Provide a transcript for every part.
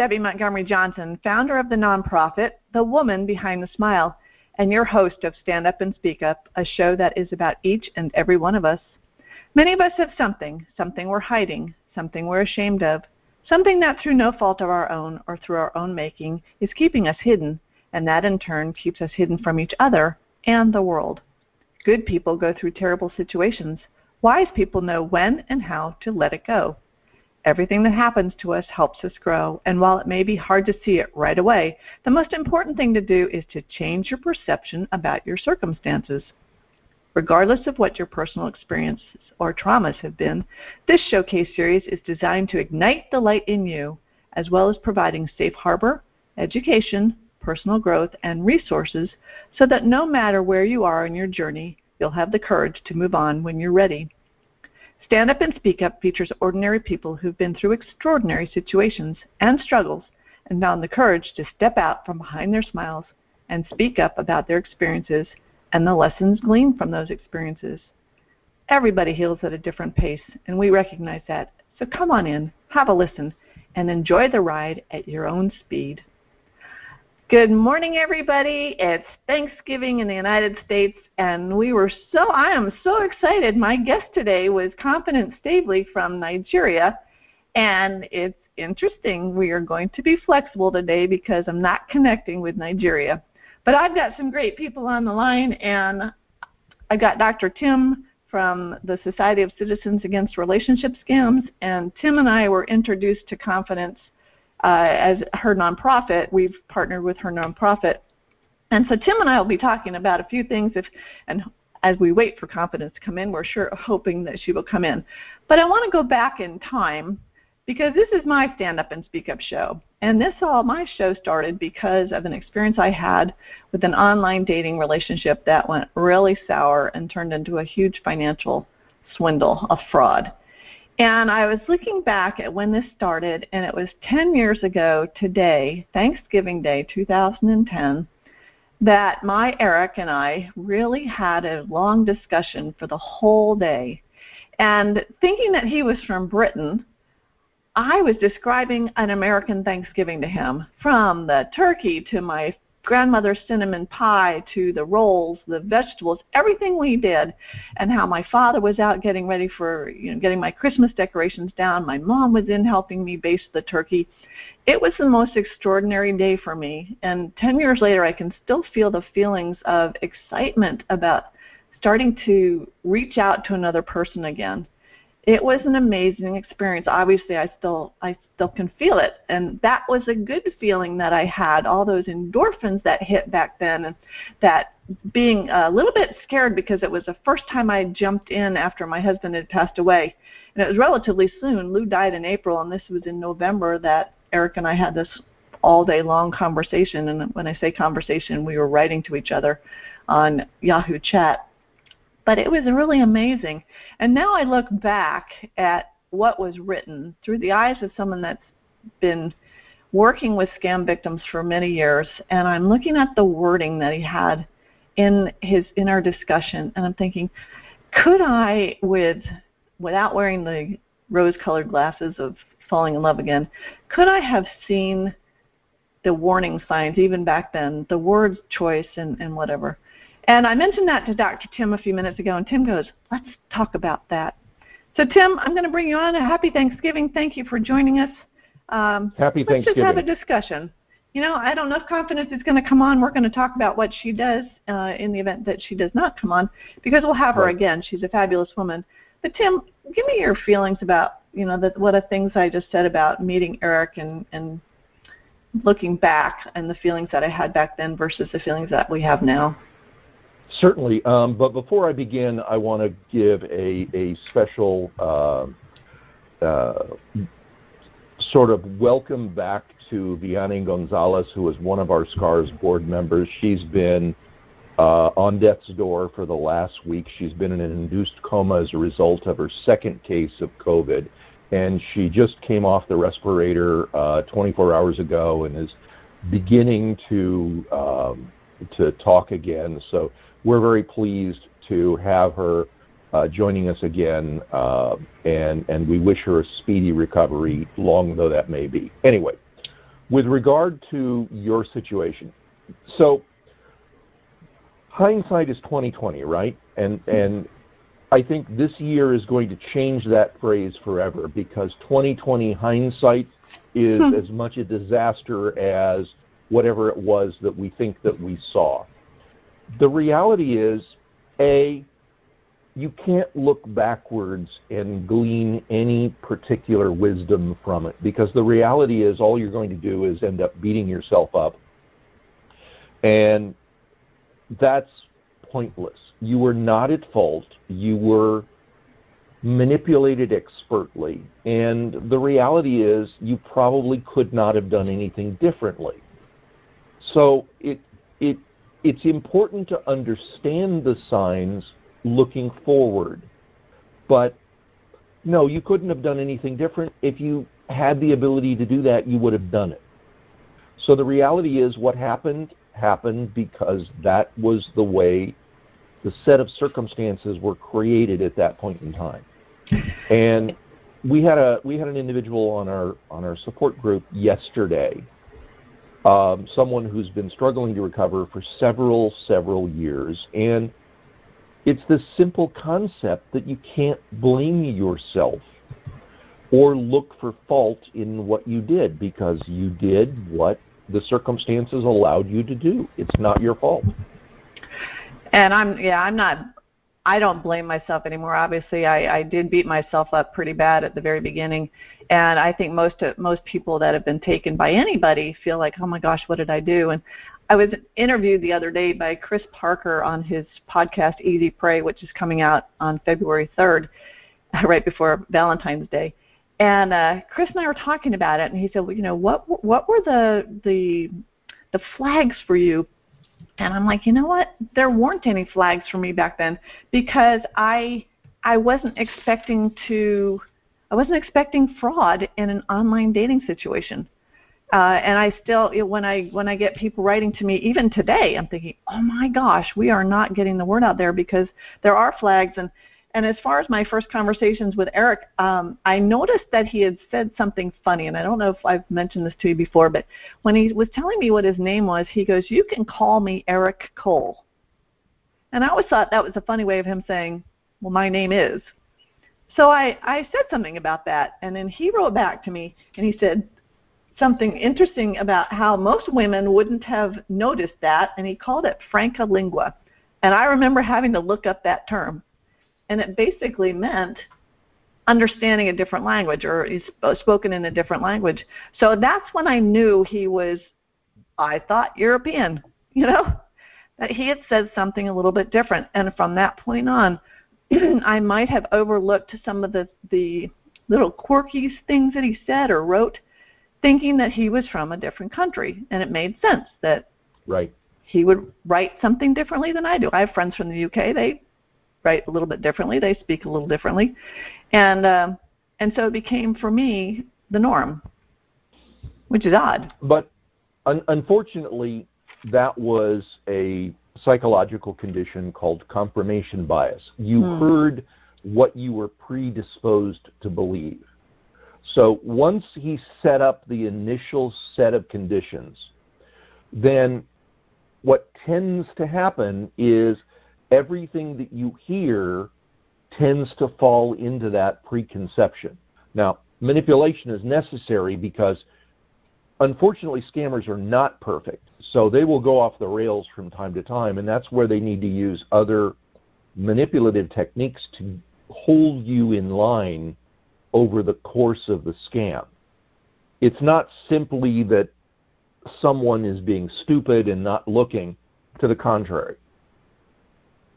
Debbie Montgomery Johnson, founder of the nonprofit The Woman Behind the Smile, and your host of Stand Up and Speak Up, a show that is about each and every one of us. Many of us have something, something we're hiding, something we're ashamed of, something that through no fault of our own or through our own making is keeping us hidden, and that in turn keeps us hidden from each other and the world. Good people go through terrible situations. Wise people know when and how to let it go. Everything that happens to us helps us grow, and while it may be hard to see it right away, the most important thing to do is to change your perception about your circumstances. Regardless of what your personal experiences or traumas have been, this showcase series is designed to ignite the light in you, as well as providing safe harbor, education, personal growth, and resources so that no matter where you are in your journey, you'll have the courage to move on when you're ready. Stand Up and Speak Up features ordinary people who've been through extraordinary situations and struggles and found the courage to step out from behind their smiles and speak up about their experiences and the lessons gleaned from those experiences. Everybody heals at a different pace, and we recognize that. So come on in, have a listen, and enjoy the ride at your own speed. Good morning, everybody. It's Thanksgiving in the United States, and we were so, I am so excited. My guest today was Confidence Staveley from Nigeria, and it's interesting. We are going to be flexible today because I'm not connecting with Nigeria. But I've got some great people on the line, and I've got Dr. Tim from the Society of Citizens Against Relationship Scams, and Tim and I were introduced to Confidence uh, as her nonprofit. We've partnered with her nonprofit. And so Tim and I will be talking about a few things if and as we wait for confidence to come in, we're sure hoping that she will come in. But I want to go back in time because this is my stand up and speak up show. And this all my show started because of an experience I had with an online dating relationship that went really sour and turned into a huge financial swindle, a fraud. And I was looking back at when this started, and it was 10 years ago today, Thanksgiving Day 2010, that my Eric and I really had a long discussion for the whole day. And thinking that he was from Britain, I was describing an American Thanksgiving to him, from the turkey to my grandmother's cinnamon pie to the rolls, the vegetables, everything we did, and how my father was out getting ready for, you know, getting my Christmas decorations down. My mom was in helping me baste the turkey. It was the most extraordinary day for me. And 10 years later, I can still feel the feelings of excitement about starting to reach out to another person again it was an amazing experience. Obviously, I still I still can feel it, and that was a good feeling that I had. All those endorphins that hit back then, and that being a little bit scared because it was the first time I jumped in after my husband had passed away, and it was relatively soon. Lou died in April, and this was in November that Eric and I had this all day long conversation. And when I say conversation, we were writing to each other on Yahoo Chat but it was really amazing. And now I look back at what was written through the eyes of someone that's been working with scam victims for many years, and I'm looking at the wording that he had in his in our discussion, and I'm thinking, could I, with without wearing the rose-colored glasses of falling in love again, could I have seen the warning signs even back then, the word choice and, and whatever? And I mentioned that to Dr. Tim a few minutes ago, and Tim goes, let's talk about that. So, Tim, I'm going to bring you on. A happy Thanksgiving. Thank you for joining us. Um, happy let's Thanksgiving. Let's just have a discussion. You know, I don't know if Confidence is going to come on. We're going to talk about what she does uh, in the event that she does not come on, because we'll have her right. again. She's a fabulous woman. But Tim, give me your feelings about you know the, what the things I just said about meeting Eric and and looking back and the feelings that I had back then versus the feelings that we have now. Certainly. Um, but before I begin, I want to give a, a special uh, uh, sort of welcome back to Vianney Gonzalez, who is one of our SCARS board members. She's been uh, on death's door for the last week. She's been in an induced coma as a result of her second case of COVID. And she just came off the respirator uh, 24 hours ago and is beginning to um, to talk again. So we're very pleased to have her uh, joining us again, uh, and and we wish her a speedy recovery, long though that may be. Anyway, with regard to your situation, so hindsight is 2020, right? And and I think this year is going to change that phrase forever because 2020 hindsight is hmm. as much a disaster as whatever it was that we think that we saw. The reality is, A, you can't look backwards and glean any particular wisdom from it because the reality is all you're going to do is end up beating yourself up. And that's pointless. You were not at fault. You were manipulated expertly. And the reality is, you probably could not have done anything differently. So it, it, it's important to understand the signs looking forward. But no, you couldn't have done anything different. If you had the ability to do that, you would have done it. So the reality is, what happened happened because that was the way the set of circumstances were created at that point in time. And we had a we had an individual on our on our support group yesterday, um, someone who's been struggling to recover for several several years, and it's this simple concept that you can't blame yourself or look for fault in what you did because you did what the circumstances allowed you to do. It's not your fault. And I'm yeah, I'm not I don't blame myself anymore. Obviously, I, I did beat myself up pretty bad at the very beginning, and I think most most people that have been taken by anybody feel like, oh my gosh, what did I do? And I was interviewed the other day by Chris Parker on his podcast Easy Prey, which is coming out on February 3rd, right before Valentine's Day. And uh, Chris and I were talking about it, and he said, well, you know, what what were the the the flags for you and I'm like, you know what? There weren't any flags for me back then because I I wasn't expecting to I wasn't expecting fraud in an online dating situation. Uh, and I still, when I when I get people writing to me, even today, I'm thinking, oh my gosh, we are not getting the word out there because there are flags. And and as far as my first conversations with Eric, um, I noticed that he had said something funny, and I don't know if I've mentioned this to you before, but when he was telling me what his name was, he goes, "You can call me Eric Cole," and I always thought that was a funny way of him saying, "Well, my name is." So I I said something about that, and then he wrote back to me, and he said something interesting about how most women wouldn't have noticed that, and he called it franca lingua, and I remember having to look up that term and it basically meant understanding a different language or spoken in a different language. So that's when I knew he was, I thought, European, you know, that he had said something a little bit different. And from that point on, I might have overlooked some of the, the little quirky things that he said or wrote, thinking that he was from a different country. And it made sense that right. he would write something differently than I do. I have friends from the UK. They write a little bit differently. They speak a little differently, and uh, and so it became for me the norm, which is odd. But un- unfortunately, that was a psychological condition called confirmation bias. You hmm. heard what you were predisposed to believe. So once he set up the initial set of conditions, then what tends to happen is everything that you hear tends to fall into that preconception. Now, manipulation is necessary because unfortunately scammers are not perfect. So they will go off the rails from time to time, and that's where they need to use other manipulative techniques to hold you in line over the course of the scam. It's not simply that someone is being stupid and not looking, to the contrary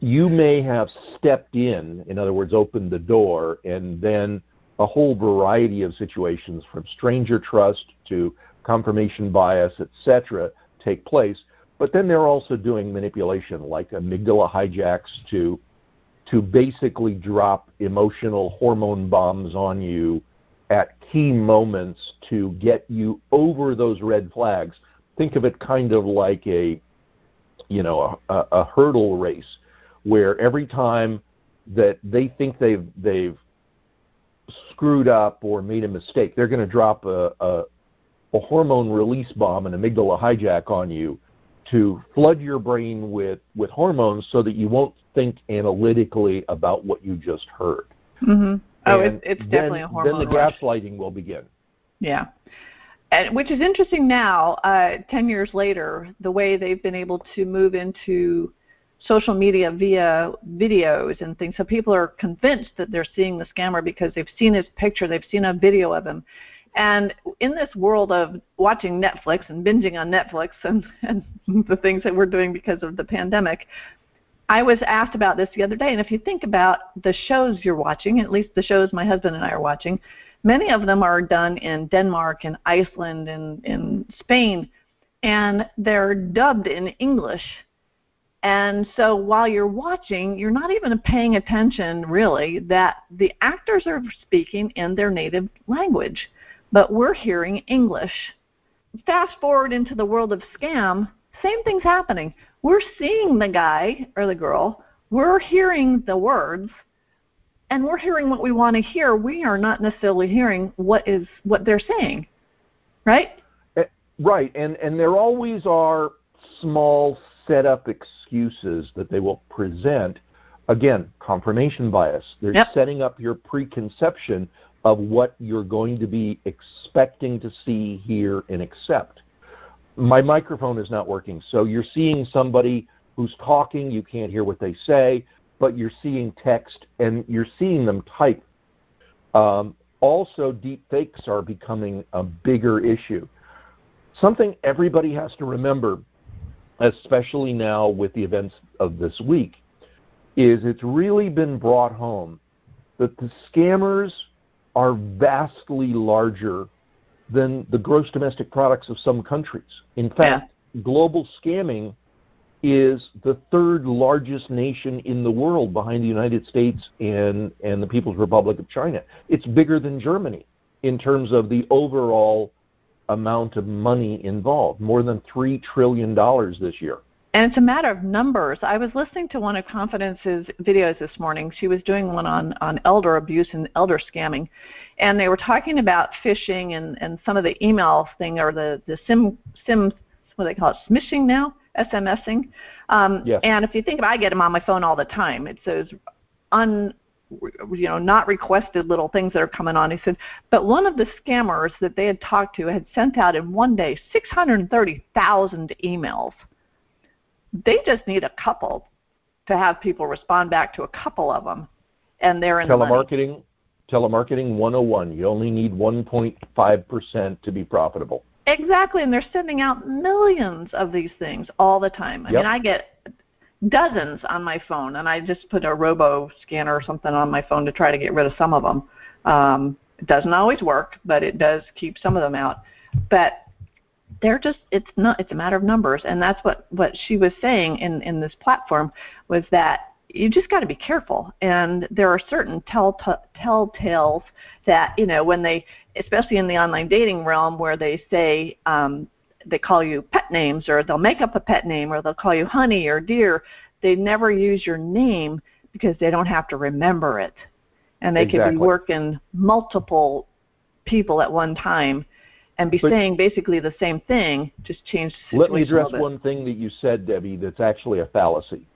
you may have stepped in, in other words, opened the door, and then a whole variety of situations from stranger trust to confirmation bias, etc., take place. But then they're also doing manipulation like amygdala hijacks to to basically drop emotional hormone bombs on you at key moments to get you over those red flags. Think of it kind of like a you know a, a a hurdle race where every time that they think they've they've screwed up or made a mistake, they're going to drop a, a, a hormone release bomb, an amygdala hijack on you to flood your brain with, with hormones so that you won't think analytically about what you just heard. Mm-hmm. Oh, And it's, it's then, definitely a hormone Then the rush. gaslighting will begin. Yeah. And, which is interesting now, uh, 10 years later, the way they've been able to move into social media via videos and things. So people are convinced that they're seeing the scammer because they've seen his picture, they've seen a video of him. And in this world of watching Netflix and binging on Netflix and, and the things that we're doing because of the pandemic, I was asked about this the other day. And if you think about the shows you're watching, at least the shows my husband and I are watching, many of them are done in Denmark and Iceland and in Spain, and they're dubbed in English. And so while you're watching, you're not even paying attention really that the actors are speaking in their native language, but we're hearing English. Fast forward into the world of scam, same thing's happening. We're seeing the guy or the girl, we're hearing the words, and we're hearing what we want to hear. We are not necessarily hearing what is what they're saying. Right? Eh, right, and and there always are small setup excuses that they will present. Again, confirmation bias. They're Yep. setting up your preconception of what you're going to be expecting to see, hear, and accept. My microphone is not working, so you're seeing somebody who's talking. You can't hear what they say, but you're seeing text and you're seeing them type. Um, also, deep fakes are becoming a bigger issue something everybody has to remember, especially now with the events of this week, is it's really been brought home that the scammers are vastly larger than the gross domestic products of some countries. In fact, global scamming is the third largest nation in the world behind the United States and, and the People's Republic of China. It's bigger than Germany in terms of the overall amount of money involved, more than $3 trillion this year. And it's a matter of numbers. I was listening to one of Confidence's videos this morning. She was doing one on, on elder abuse and elder scamming. And they were talking about phishing and, and some of the email thing or the, the sim, sim, what do they call it, smishing now? SMSing. Um, Yes. And if you think about I get them on my phone all the time. It says un, you know, not requested little things that are coming on. He said, but one of the scammers that they had talked to had sent out in one day 630,000 emails. They just need a couple to have people respond back to a couple of them, and they're in the money. Telemarketing, telemarketing 101. You only need 1.5% to be profitable. Exactly, and they're sending out millions of these things all the time. I Yep. mean, I get dozens on my phone, and I just put a robo scanner or something on my phone to try to get rid of some of them. Um, it doesn't always work, but it does keep some of them out. But they're just it's not it's a matter of numbers, and that's what what she was saying in in this platform was that you just got to be careful. And there are certain tell telltales that you know when they especially in the online dating realm where they say um, they call you pet names or they'll make up a pet name or they'll call you honey or dear they never use your name because they don't have to remember it. And they could be working multiple people at one time and be But- saying basically the same thing just change the situation. Let me address one thing that you said, Debbie, that's actually a fallacy.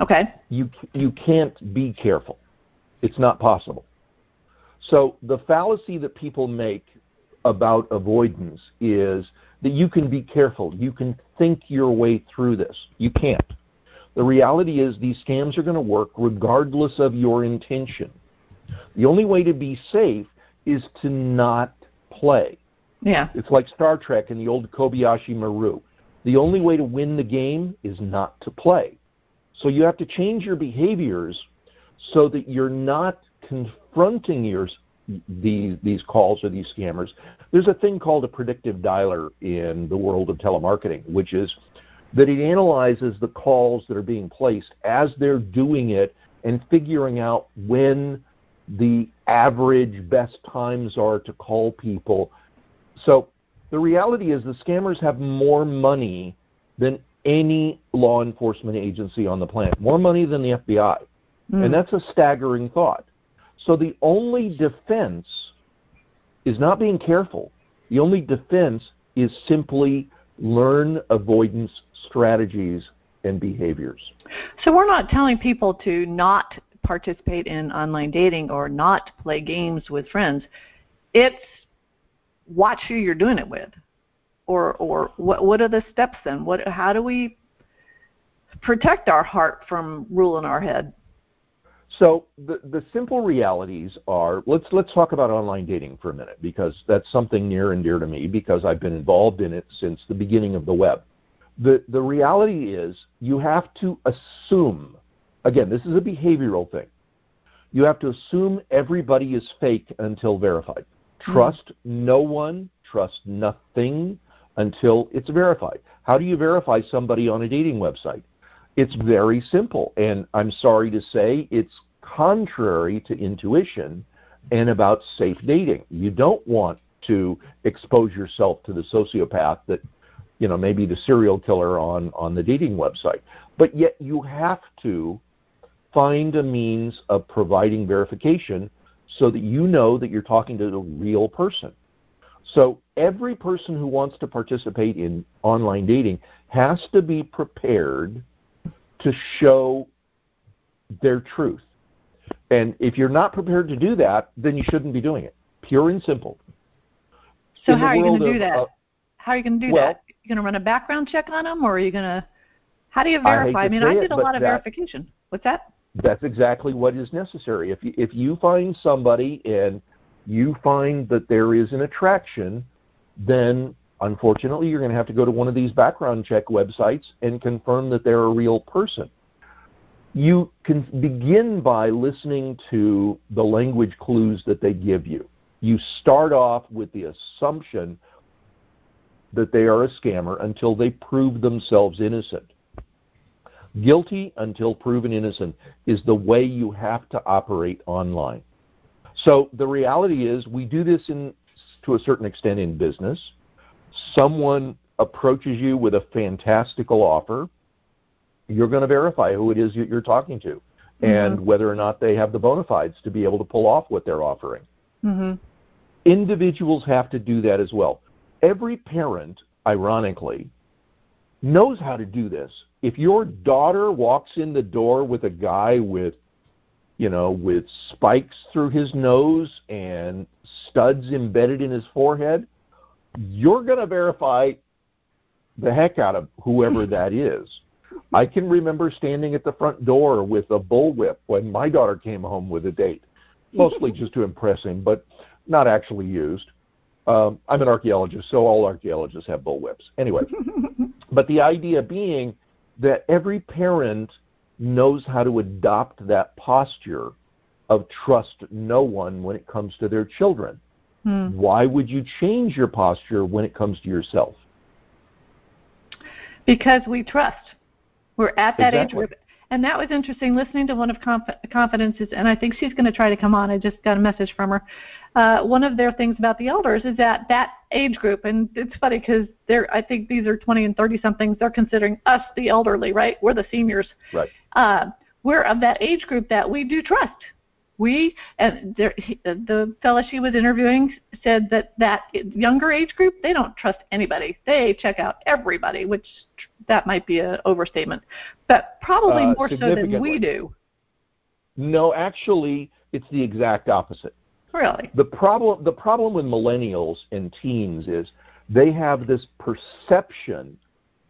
okay You, you can't be careful. It's not possible. So the fallacy that people make about avoidance is that you can be careful. You can think your way through this. You can't. The reality is these scams are going to work regardless of your intention. The only way to be safe is to not play. Yeah It's like Star Trek and the old Kobayashi Maru. The only way to win the game is not to play. So you have to change your behaviors so that you're not confronting your, these, these calls or these scammers. There's a thing called a predictive dialer in the world of telemarketing, which is that it analyzes the calls that are being placed as they're doing it and figuring out when the average best times are to call people. So the reality is the scammers have more money than any law enforcement agency on the planet, more money than the FBI. Mm. And that's a staggering thought. So the only defense is not being careful. The only defense is simply learn avoidance strategies and behaviors. So we're not telling people to not participate in online dating or not play games with friends. It's watch who you're doing it with. Or or what what are the steps then? What how do we protect our heart from ruling our head? So the the simple realities are let's let's talk about online dating for a minute because that's something near and dear to me because I've been involved in it since the beginning of the web. The the reality is you have to assume again, this is a behavioral thing. You have to assume everybody is fake until verified. Trust no one, trust nothing until it's verified. How do you verify somebody on a dating website? It's very simple, and I'm sorry to say it's contrary to intuition and about safe dating. You don't want to expose yourself to the sociopath that, you know, maybe the serial killer on, on the dating website. But yet you have to find a means of providing verification so that you know that you're talking to a real person. So every person who wants to participate in online dating has to be prepared to show their truth. And if you're not prepared to do that, then you shouldn't be doing it. Pure and simple. So in how are you going to do that? Uh, how are you going to do well, that? You going to run a background check on them, or are you going to? How do you verify? I, I mean, I did it, a lot of that, verification. What's that? That's exactly what is necessary. If you, if you find somebody and you find that there is an attraction, then unfortunately you're going to have to go to one of these background check websites and confirm that they're a real person. You can begin by listening to the language clues that they give you. You start off with the assumption that they are a scammer until they prove themselves innocent. Guilty until proven innocent is the way you have to operate online. So the reality is, we do this in, to a certain extent in business. Someone approaches you with a fantastical offer. You're going to verify who it is that you're talking to mm-hmm. and whether or not they have the bona fides to be able to pull off what they're offering. Mm-hmm. Individuals have to do that as well. Every parent, ironically, knows how to do this. If your daughter walks in the door with a guy with, you know, with spikes through his nose and studs embedded in his forehead, you're going to verify the heck out of whoever that is. I can remember standing at the front door with a bullwhip when my daughter came home with a date, mostly just to impress him, but not actually used. Um, I'm an archaeologist, so all archaeologists have bullwhips. Anyway, but the idea being that every parent knows how to adopt that posture of trust no one when it comes to their children. Hmm. Why would you change your posture when it comes to yourself? Because we trust. We're at that exactly. age. And that was interesting listening to one of Conf- Confidence's, and I think she's going to try to come on. I just got a message from her. Uh, one of their things about the elders is that that age group, and it's funny because they're, I think these are 20 and 30 somethings. They're considering us the elderly, right? We're the seniors. Right. Uh, we're of that age group that we do trust we and there, he, the fellow she was interviewing said that that younger age group they don't trust anybody. They check out everybody which that might be an overstatement but probably uh, more so than we do. No actually it's the exact opposite. Really? The problem the problem with millennials and teens is they have this perception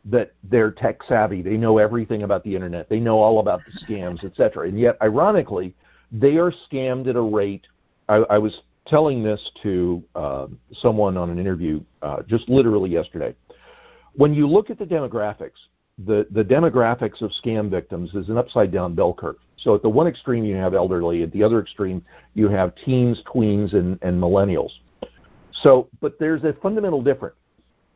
that they're tech savvy. They know everything about the internet. They know all about the scams etc and yet ironically they are scammed at a rate. I, I was telling this to uh, someone on an interview uh, just literally yesterday. When you look at the demographics, the, the demographics of scam victims is an upside down bell curve. So at the one extreme you have elderly, at the other extreme you have teens, tweens, and, and millennials. So, but there's a fundamental difference.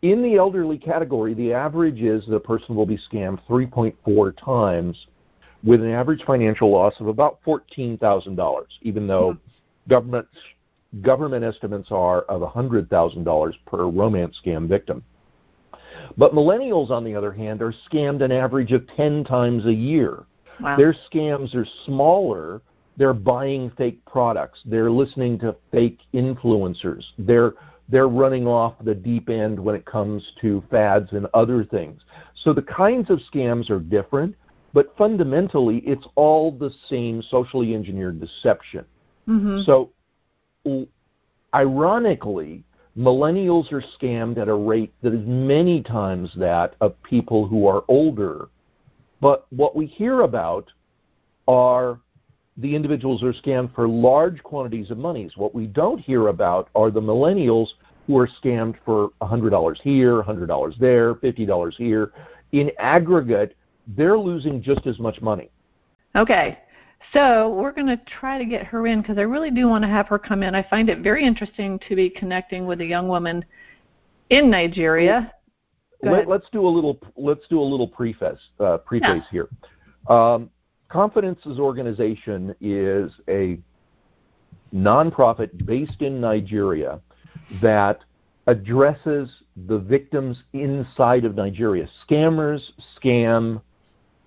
In the elderly category, the average is the person will be scammed 3.4 times with an average financial loss of about $14,000, even though mm-hmm. government government estimates are of $100,000 per romance scam victim. But millennials, on the other hand, are scammed an average of 10 times a year. Wow. Their scams are smaller. They're buying fake products. They're listening to fake influencers. They're they're running off the deep end when it comes to fads and other things. So the kinds of scams are different, but fundamentally it's all the same socially engineered deception. Mm-hmm. So ironically, millennials are scammed at a rate that is many times that of people who are older. But what we hear about are the individuals who are scammed for large quantities of monies. What we don't hear about are the millennials who are scammed for $100 here, $100 there, $50 here. In aggregate, they're losing just as much money. Okay. So we're going to try to get her in because I really do want to have her come in. I find it very interesting to be connecting with a young woman in Nigeria. Let, us do a little. Let's do a little preface. Uh, preface yeah. here. Um, Confidence's organization is a nonprofit based in Nigeria that addresses the victims inside of Nigeria. Scammers scam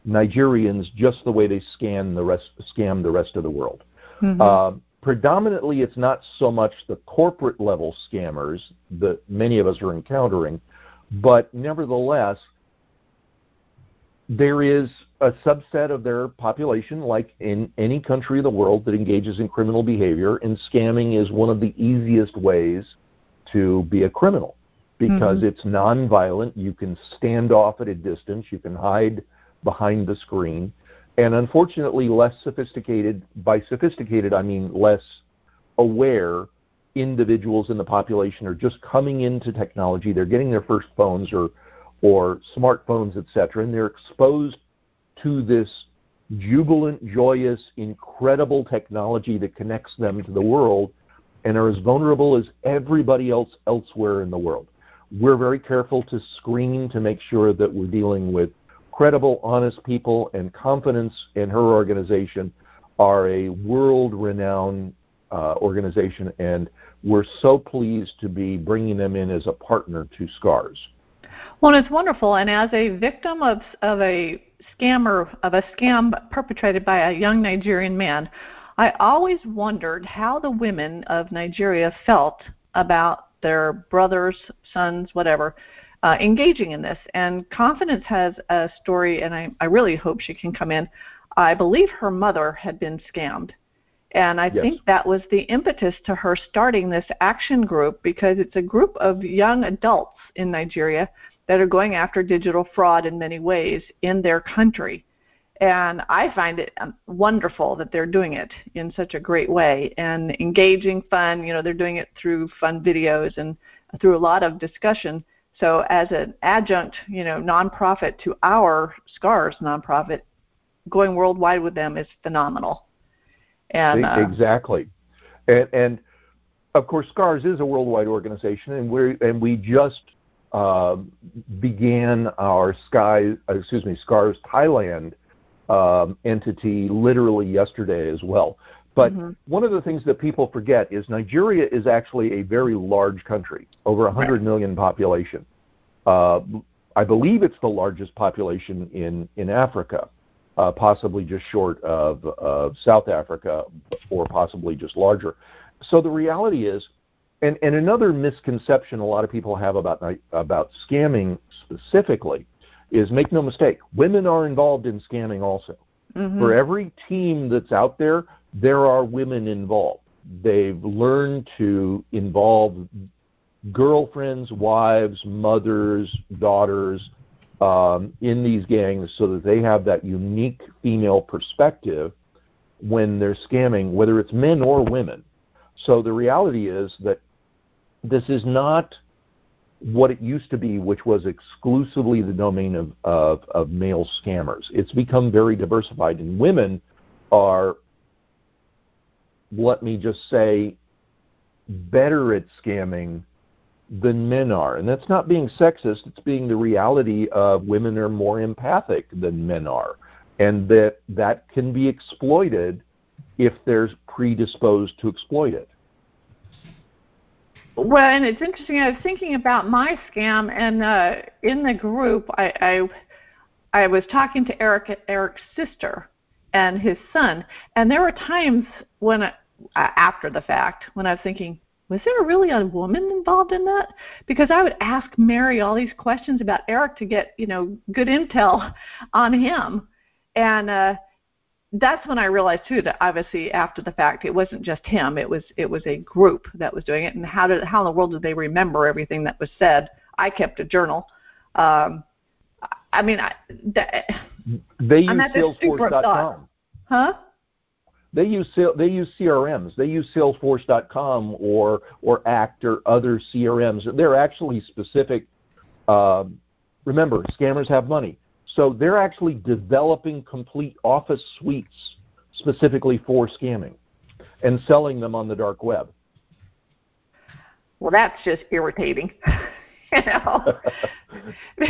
Nigerians just the way they scam the rest scam the rest of the world. Mm-hmm. Uh, predominantly, it's not so much the corporate level scammers that many of us are encountering, but nevertheless, there is a subset of their population, like in any country of the world, that engages in criminal behavior, and scamming is one of the easiest ways to be a criminal because mm-hmm. it's nonviolent. You can stand off at a distance, you can hide behind the screen, and unfortunately, less sophisticated. By sophisticated, I mean less aware individuals in the population are just coming into technology. They're getting their first phones or or smartphones, etc., and they're exposed to this jubilant, joyous, incredible technology that connects them to the world and are as vulnerable as everybody else elsewhere in the world. We're very careful to screen to make sure that we're dealing with credible, honest people, and confidence in her organization are a world renowned uh, organization, and we're so pleased to be bringing them in as a partner to SCARS. Well, it's wonderful. And as a victim of of a scammer of a scam perpetrated by a young Nigerian man, I always wondered how the women of Nigeria felt about their brothers, sons, whatever, uh, engaging in this. And Confidence has a story, and I, I really hope she can come in. I believe her mother had been scammed. And I yes. think that was the impetus to her starting this action group because it's a group of young adults in Nigeria that are going after digital fraud in many ways in their country. And I find it um, wonderful that they're doing it in such a great way and engaging, fun. You know, they're doing it through fun videos and through a lot of discussion. So, as an adjunct, you know, nonprofit to our SCARS nonprofit, going worldwide with them is phenomenal. And uh, exactly, and, and of course, SCARS is a worldwide organization, and we and we just uh, began our Sky, excuse me, Scars Thailand um, entity literally yesterday as well. But mm-hmm. one of the things that people forget is Nigeria is actually a very large country, over 100 right. million population. Uh, I believe it's the largest population in, in Africa, uh, possibly just short of, of South Africa, or possibly just larger. So the reality is, and, and another misconception a lot of people have about about scamming specifically is make no mistake, women are involved in scamming also. Mm-hmm. For every team that's out there, there are women involved. They've learned to involve girlfriends, wives, mothers, daughters um, in these gangs so that they have that unique female perspective when they're scamming, whether it's men or women. So the reality is that this is not what it used to be, which was exclusively the domain of, of, of male scammers. It's become very diversified, and women are, let me just say, better at scamming than men are. And that's not being sexist, it's being the reality of women are more empathic than men are. And that that can be exploited if they're predisposed to exploit it. Well, and it's interesting. I was thinking about my scam, and uh, in the group, I, I I was talking to Eric Eric's sister and his son, and there were times when uh, after the fact when I was thinking, was there really a woman involved in that? Because I would ask Mary all these questions about Eric to get, you know, good intel on him. And uh that's when I realized too that obviously after the fact it wasn't just him, it was it was a group that was doing it and how did how in the world did they remember everything that was said? I kept a journal. Um I mean I that, they use salesforce.com. Huh? They use they use CRMs. They use Salesforce.com or or Act or other CRMs. They're actually specific. Uh, remember, scammers have money, so they're actually developing complete office suites specifically for scamming and selling them on the dark web. Well, that's just irritating, you know.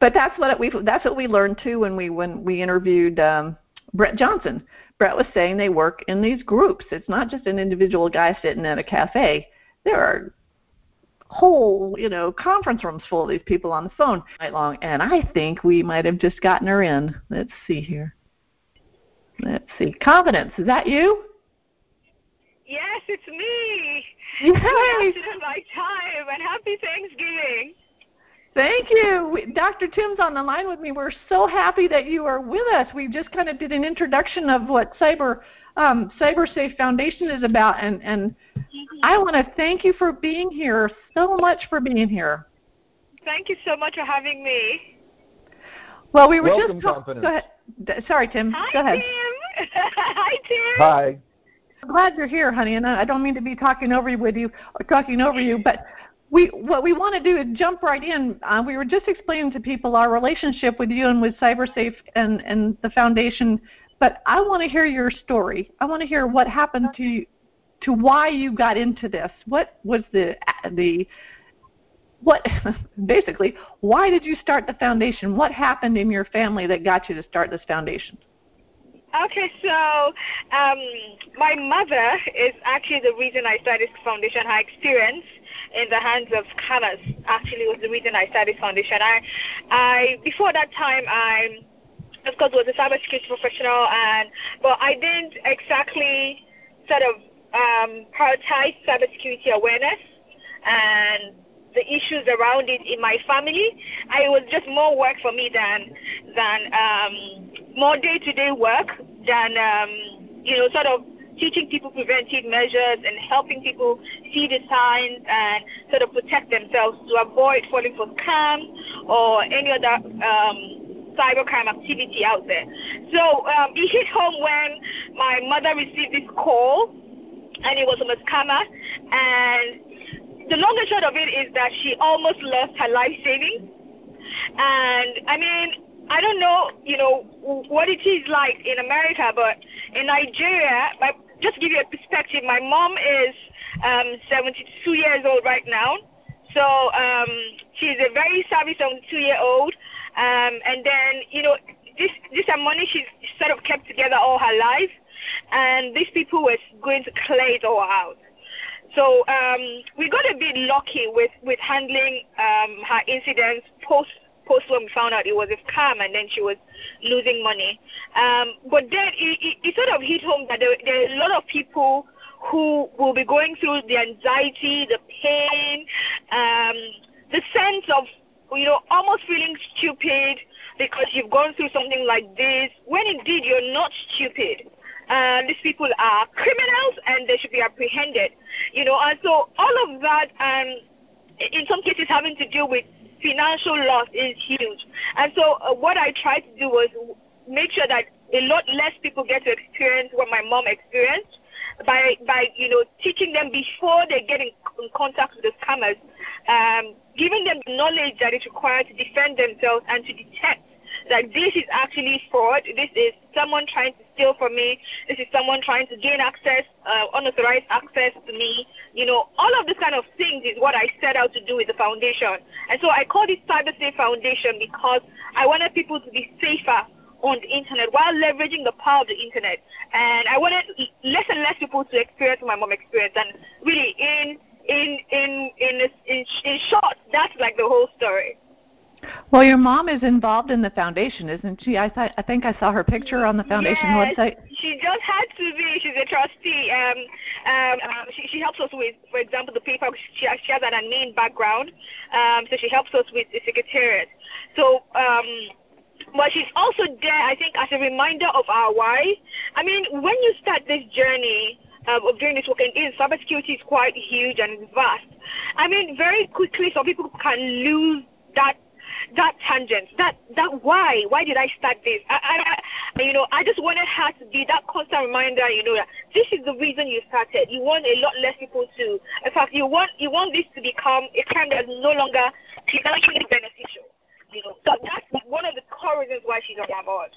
but that's what we that's what we learned too when we when we interviewed um, Brett Johnson Brett was saying they work in these groups. It's not just an individual guy sitting at a cafe. There are whole, you know, conference rooms full of these people on the phone night long. And I think we might have just gotten her in. Let's see here. Let's see. Confidence, is that you? Yes, it's me. Yay! my time and happy Thanksgiving. Thank you. We, Dr. Tim's on the line with me. We're so happy that you are with us. We just kind of did an introduction of what Cyber um, CyberSafe Foundation is about, and, and. I want to thank you for being here, so much for being here. Thank you so much for having me. Well, we were Welcome, just talking. Go ahead. Sorry, Tim. Hi, go ahead. Tim. Hi, Tim. Hi. I'm glad you're here, honey, and I don't mean to be talking over with you or talking over you, but we what we want to do is jump right in. Uh, we were just explaining to people our relationship with you and with CyberSafe and and the foundation, but I want to hear your story. I want to hear what happened to you, to why you got into this. What was the the what basically why did you start the foundation? What happened in your family that got you to start this foundation? Okay, so um, my mother is actually the reason I started this foundation. Her experience in the hands of scammers actually was the reason I started this foundation. I, I before that time, I of course was a cybersecurity professional, and but I didn't exactly sort of um, prioritize cybersecurity awareness and the issues around it in my family. I, it was just more work for me than than um, more day-to-day work than um, you know sort of teaching people preventive measures and helping people see the signs and sort of protect themselves to avoid falling for scams or any other um, cybercrime activity out there. So um, it hit home when my mother received this call, and it was from a scammer, and the long and short of it is that she almost lost her life savings. And I mean, I don't know, you know, what it is like in America, but in Nigeria, my, just to give you a perspective, my mom is um, 72 years old right now. So um, she's a very savvy 72 year old. Um, and then, you know, this this money she's sort of kept together all her life. And these people were going to clear it all out. So um, we got a bit lucky with with handling um, her incidents post post when we found out it was a scam and then she was losing money. Um, but then it, it, it sort of hit home that there, there are a lot of people who will be going through the anxiety, the pain, um, the sense of you know almost feeling stupid because you've gone through something like this when indeed you're not stupid uh, these people are criminals and they should be apprehended. You know, and so all of that, um, in some cases, having to do with financial loss is huge. And so uh, what I tried to do was make sure that a lot less people get to experience what my mom experienced by by you know teaching them before they get in, in contact with the scammers, um, giving them the knowledge that is required to defend themselves and to detect that this is actually fraud. This is someone trying to steal from me. This is someone trying to gain access, uh, unauthorized access to me. You know, all of this kind of things is what I set out to do with the foundation. And so I call it Cyber Safe Foundation because I wanted people to be safer on the internet while leveraging the power of the internet. And I wanted less and less people to experience my mom experience. And really, in in in in in, in short, that's like the whole story. Well, your mom is involved in the foundation, isn't she? I thought I think I saw her picture on the foundation yes, website. She just had to be. She's a trustee. Um, um, um, she, she helps us with, for example, the paper. She, she has an admin background, um, so she helps us with the secretariat. So. Um, but she's also there, I think, as a reminder of our why. I mean, when you start this journey, uh, of doing this work, and in cybersecurity is quite huge and vast. I mean, very quickly, some people can lose that that tangent, that that why, why did I start this? I, I, you know, I just wanted her to be that constant reminder. You know, that this is the reason you started. You want a lot less people to. In fact, you want you want this to become a time that's no longer financially beneficial. You know, so that's one of the core reasons why she's on my board.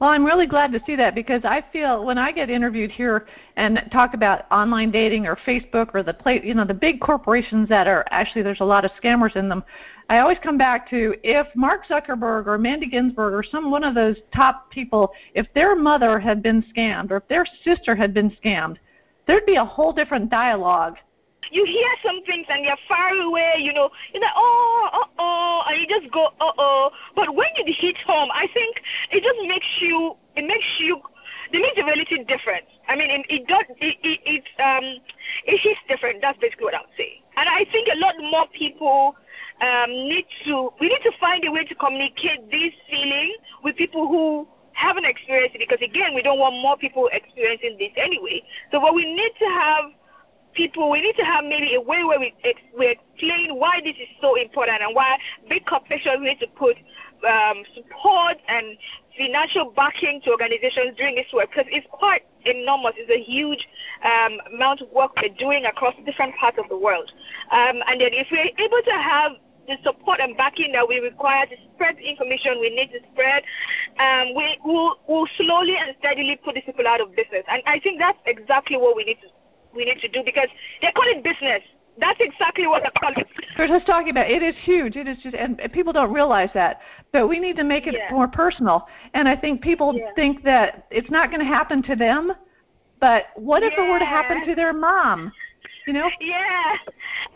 Well, I'm really glad to see that because I feel when I get interviewed here and talk about online dating or Facebook or the play, you know, the big corporations that are actually there's a lot of scammers in them. I always come back to if Mark Zuckerberg or Mandy Ginsberg or some one of those top people, if their mother had been scammed or if their sister had been scammed, there'd be a whole different dialogue you hear some things and they're far away, you know, you're like, oh, uh oh, and you just go, uh oh. But when you hit home, I think it just makes you, it makes you, it makes the reality different. I mean, it, it does, it, it, it, um, it hits different. That's basically what I would say. And I think a lot more people um, need to, we need to find a way to communicate this feeling with people who haven't experienced it because again, we don't want more people experiencing this anyway. So what we need to have people, we need to have maybe a way where we, we explain why this is so important and why big corporations need to put um, support and financial backing to organizations doing this work because it's quite enormous. It's a huge um, amount of work they're doing across different parts of the world. Um, and then if we're able to have the support and backing that we require to spread the information we need to spread, um, we will we'll slowly and steadily put these people out of business. And I think that's exactly what we need to we need to do because they call it business. That's exactly what they call it. We're just talking about it is huge. It is just, and people don't realize that. But we need to make it yeah. more personal. And I think people yeah. think that it's not going to happen to them. But what if yeah. it were to happen to their mom? You know? Yeah,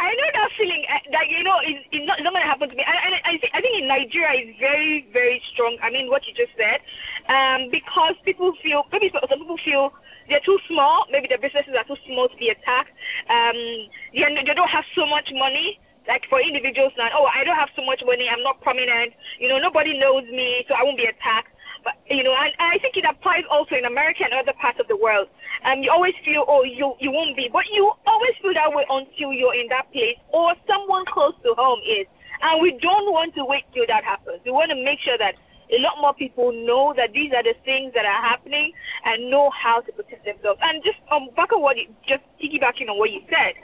I know that feeling. That you know, it's, it's not, it's not to happen to me. I, I, I, think, I think in Nigeria it's very, very strong. I mean, what you just said, um, because people feel maybe some people feel they're too small. Maybe their businesses are too small to be attacked. Um, they, they don't have so much money. Like for individuals now, oh, I don't have so much money. I'm not prominent. You know, nobody knows me, so I won't be attacked. But you know, and, I think it applies also in America and other parts of the world. Um, you always feel, oh, you you won't be, but you always feel that way until you're in that place or someone close to home is. And we don't want to wait till that happens. We want to make sure that a lot more people know that these are the things that are happening and know how to protect themselves. And just um, back on what you, just piggybacking on what you said,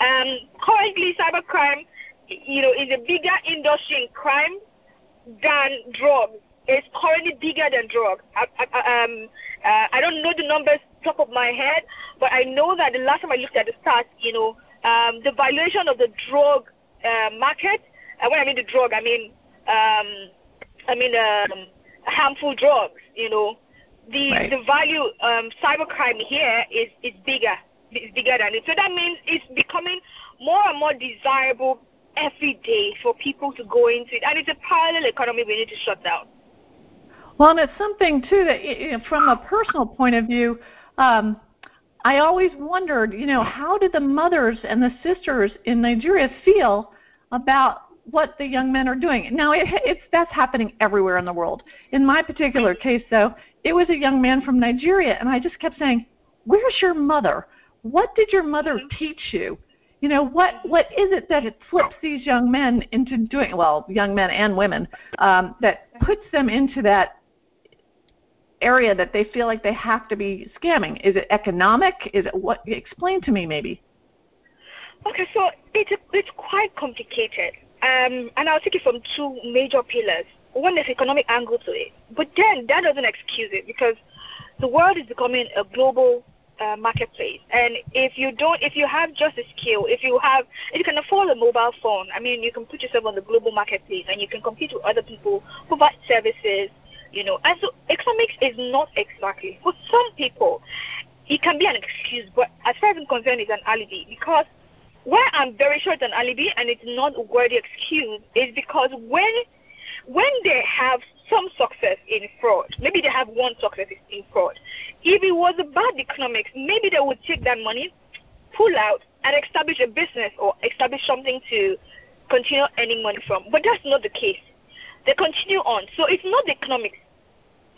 um, currently cybercrime, you know, is a bigger industry in crime than drugs. It's currently bigger than drugs. I, I, um, uh, I don't know the numbers top of my head, but I know that the last time I looked at the stats, you know, um, the valuation of the drug uh, market, and when I mean the drug, I mean um, I mean, um, harmful drugs. You know, the right. the value um, cybercrime here is is bigger. Is bigger than it. So that means it's becoming more and more desirable every day for people to go into it, and it's a parallel economy we need to shut down. Well, and it's something too that, you know, from a personal point of view, um, I always wondered, you know, how did the mothers and the sisters in Nigeria feel about what the young men are doing. Now, it, it's that's happening everywhere in the world. In my particular case, though, it was a young man from Nigeria, and I just kept saying, "Where's your mother? What did your mother teach you? You know, what what is it that it flips these young men into doing? Well, young men and women um, that puts them into that area that they feel like they have to be scamming. Is it economic? Is it what? Explain to me, maybe. Okay, so it's it's quite complicated. Um, and I'll take it from two major pillars. One is economic angle to it, but then that doesn't excuse it because the world is becoming a global uh, marketplace. And if you don't, if you have just a skill, if you have, if you can afford a mobile phone, I mean, you can put yourself on the global marketplace and you can compete with other people, provide services, you know. And so economics is not exactly for some people. It can be an excuse, but as far as I'm concerned, it's an alibi because where I'm very sure it's an alibi and it's not a worthy excuse is because when when they have some success in fraud, maybe they have one success in fraud. If it was about economics, maybe they would take that money, pull out, and establish a business or establish something to continue earning money from. But that's not the case. They continue on. So it's not the economics.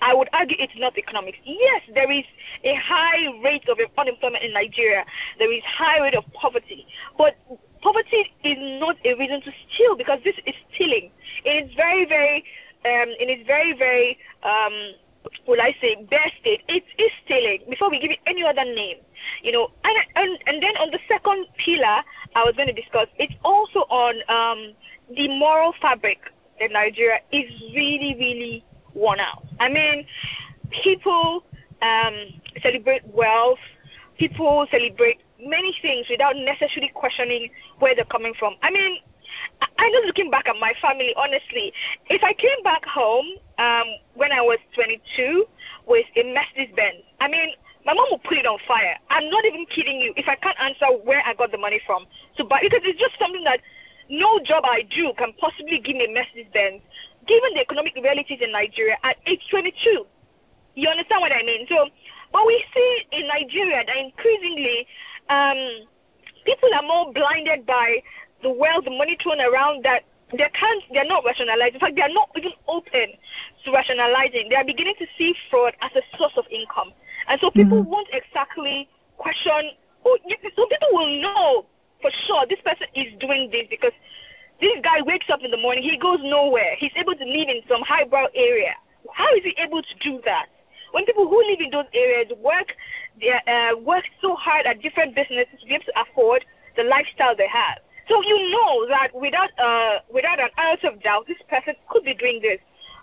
I would argue it's not economics. Yes, there is a high rate of unemployment in Nigeria. There is high rate of poverty. But poverty is not a reason to steal because this is stealing. It is very, very, um, it is very, very, um, will I say, bare state. It is stealing before we give it any other name. You know, and, and, and then on the second pillar I was going to discuss, it's also on um, the moral fabric in Nigeria is really, really worn out. I mean, people um, celebrate wealth, people celebrate many things without necessarily questioning where they're coming from. I mean, I know looking back at my family, honestly, if I came back home um, when I was 22 with a Mercedes Benz, I mean, my mom will put it on fire. I'm not even kidding you if I can't answer where I got the money from to buy because it's just something that no job I do can possibly give me a Mercedes Benz given the economic realities in Nigeria at age 22. You understand what I mean? So, but we see in Nigeria that increasingly um, people are more blinded by the wealth, the money thrown around that they can't, they're not rationalizing. In fact, they're not even open to rationalizing. They are beginning to see fraud as a source of income. And so people mm-hmm. won't exactly question, or some people will know for sure this person is doing this because this guy wakes up in the morning, he goes nowhere. He's able to live in some highbrow area. How is he able to do that? When people who live in those areas work, they uh, work so hard at different businesses to be able to afford the lifestyle they have. So you know that without uh, without an ounce of doubt, this person could be doing this.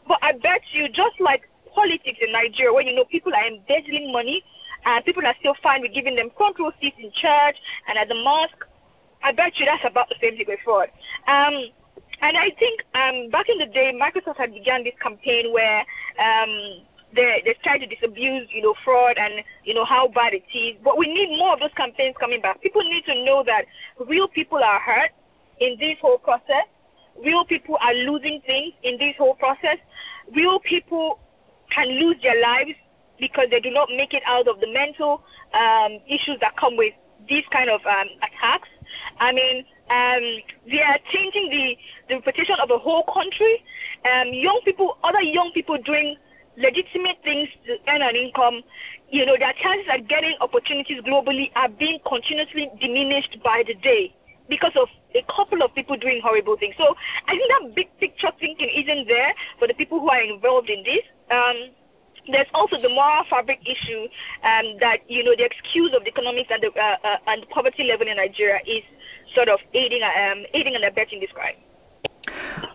But I bet you, just like politics in Nigeria, where you know people are embezzling money, and people are still fine with giving them front row seats in church and at the mosque, I bet you that's about the same thing with fraud. Um, and I think um, back in the day, Microsoft had begun this campaign where um, they they try to disabuse, you know, fraud and you know how bad it is. But we need more of those campaigns coming back. People need to know that real people are hurt in this whole process. Real people are losing things in this whole process. Real people can lose their lives because they do not make it out of the mental um, issues that come with these kind of um, attacks. I mean, um, they are changing the, the reputation of the whole country. Um, young people, other young people doing legitimate things to earn an income, you know, their chances at getting opportunities globally are being continuously diminished by the day because of a couple of people doing horrible things. So I think that big picture thinking isn't there for the people who are involved in this. Um, there's also the moral fabric issue um, that you know the excuse of the economics and the uh, uh, and poverty level in Nigeria is sort of aiding um, aiding and abetting this crime.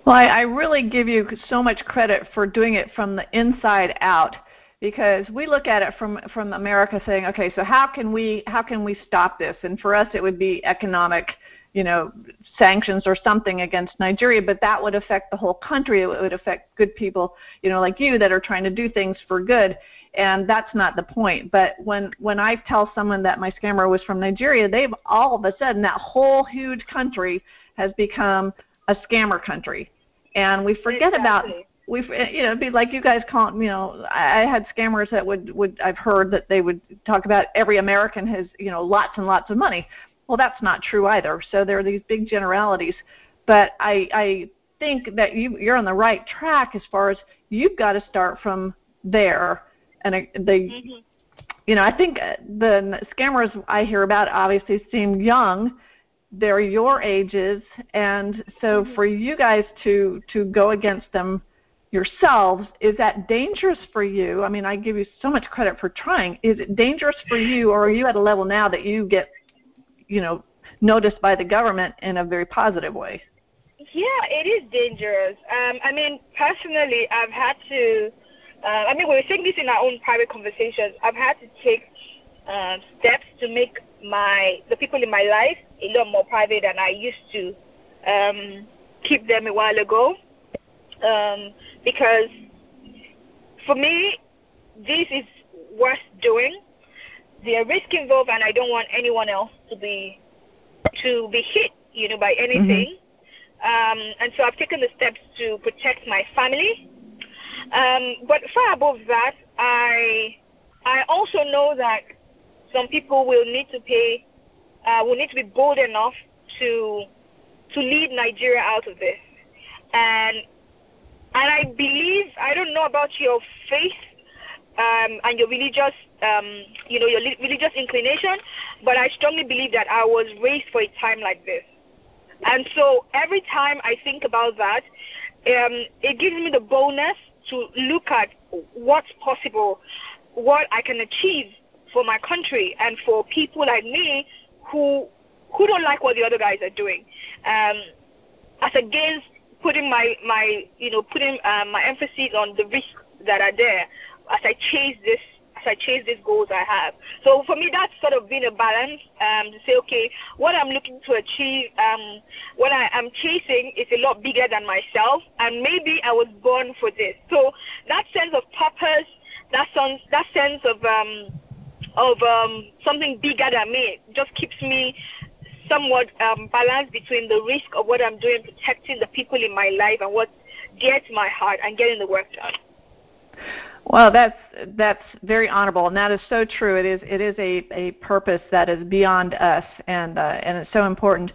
Well, I, I really give you so much credit for doing it from the inside out because we look at it from from America saying, okay, so how can we how can we stop this? And for us, it would be economic you know, sanctions or something against Nigeria, but that would affect the whole country. It would affect good people, you know, like you that are trying to do things for good, and that's not the point. But when when I tell someone that my scammer was from Nigeria, they've all of a sudden that whole huge country has become a scammer country, and we forget exactly. about we you know it'd be like you guys call you know I had scammers that would would I've heard that they would talk about every American has you know lots and lots of money well, that's not true either. So there are these big generalities. But I, I think that you, you're on the right track as far as you've got to start from there. And the, mm-hmm. you know, I think the scammers I hear about obviously seem young. They're your ages, and so mm-hmm. for you guys to to go against them yourselves, is that dangerous for you? I mean, I give you so much credit for trying. Is it dangerous for you, or are you at a level now that you get you know noticed by the government in a very positive way. Yeah, it is dangerous. Um, I mean, personally, I've had to. Uh, I mean, we are saying this in our own private conversations. I've had to take uh, steps to make my the people in my life a lot more private than I used to um, keep them a while ago. Um, because for me, this is worth doing the risk involved, and I don't want anyone else to be to be hit, you know, by anything. Mm-hmm. Um, and so I've taken the steps to protect my family. Um, but far above that, I I also know that some people will need to pay, uh, will need to be bold enough to to lead Nigeria out of this. And and I believe I don't know about your faith um, and your religious, um, you know, your religious inclination, but I strongly believe that I was raised for a time like this. And so every time I think about that, um, it gives me the boldness to look at what's possible, what I can achieve for my country and for people like me who who don't like what the other guys are doing, um, as against putting my my you know putting um, my emphasis on the risks that are there as I chase this as I chase these goals I have. So for me, that's sort of been a balance um, to say, okay, what I'm looking to achieve, um, what I am chasing is a lot bigger than myself, and maybe I was born for this. So that sense of purpose, that sense, that sense of um, of um, something bigger than me, just keeps me somewhat um, balanced between the risk of what I'm doing, protecting the people in my life, and what gets my heart, and getting the work done. Well, that's that's very honorable, and that is so true. It is it is a, a purpose that is beyond us, and uh, and it's so important.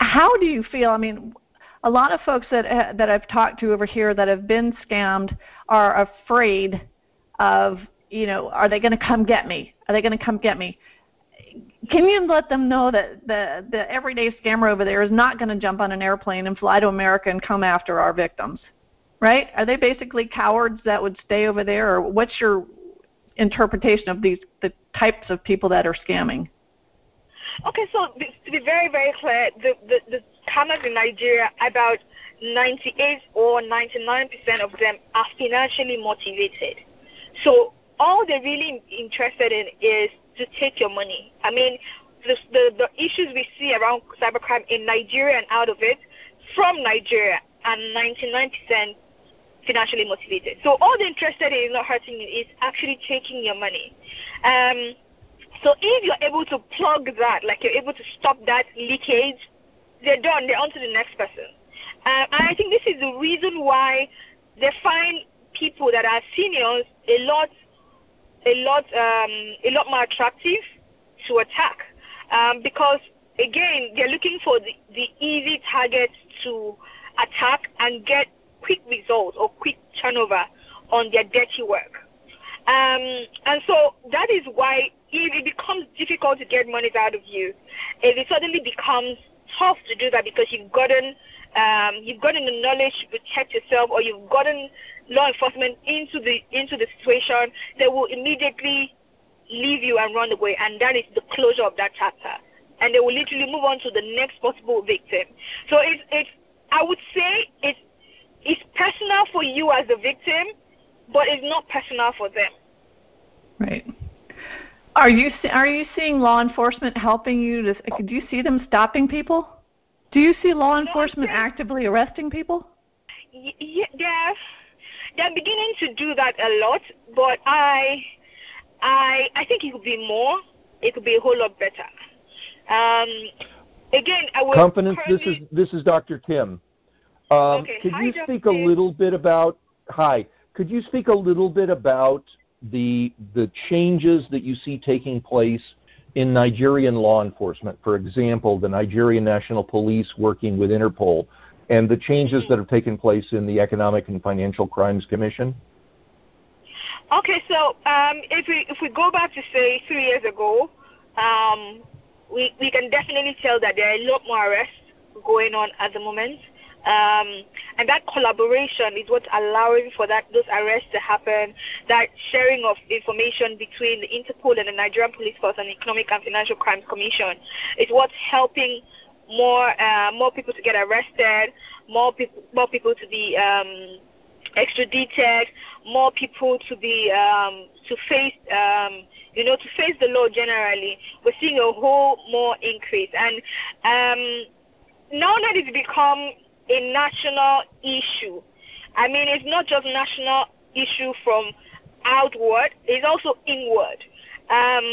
How do you feel? I mean, a lot of folks that uh, that I've talked to over here that have been scammed are afraid of you know, are they going to come get me? Are they going to come get me? Can you let them know that the the everyday scammer over there is not going to jump on an airplane and fly to America and come after our victims, right? Are they basically cowards that would stay over there, or what's your interpretation of these the types of people that are scamming? Okay, so to be very very clear, the the, the scammers in Nigeria about 98 or 99 percent of them are financially motivated. So all they're really interested in is to take your money. I mean, the, the, the issues we see around cybercrime in Nigeria and out of it, from Nigeria, and 99% financially motivated. So all they're interested in is not hurting you, is actually taking your money. Um, so if you're able to plug that, like you're able to stop that leakage, they're done. They're on to the next person. Uh, and I think this is the reason why they find people that are seniors a lot a lot um, a lot more attractive to attack um, because again they're looking for the, the easy target to attack and get quick results or quick turnover on their dirty work. Um, and so that is why if it becomes difficult to get money out of you, if it suddenly becomes tough to do that because you've gotten um, you've gotten the knowledge to protect yourself or you've gotten law enforcement into the into the situation, they will immediately leave you and run away, and that is the closure of that chapter. And they will literally move on to the next possible victim. So it's it's I would say it's it's personal for you as the victim, but it's not personal for them. Right. Are you are you seeing law enforcement helping you to? Do you see them stopping people? Do you see law enforcement actively arresting people? Yeah, yeah, they're beginning to do that a lot, but I, I, I think it could be more. It could be a whole lot better. Um, again, I will. Confidence. This is this is Dr. Kim. Um, okay. Could Hi, you Dr. speak a little bit about? Hi. Could you speak a little bit about the the changes that you see taking place in Nigerian law enforcement? For example, the Nigerian National Police working with Interpol and the changes that have taken place in the Economic and Financial Crimes Commission? Okay, so um, if we if we go back to say three years ago, um, we we can definitely tell that there are a lot more arrests going on at the moment, um, and that collaboration is what's allowing for that those arrests to happen. That sharing of information between the Interpol and the Nigerian Police Force and the Economic and Financial Crimes Commission is what's helping more uh, more people to get arrested, more people more people to be um, extradited, more people to be um, to face um, you know to face the law generally. We're seeing a whole more increase, and um, now that it's become a national issue. I mean, it's not just national issue from outward; it's also inward. Um,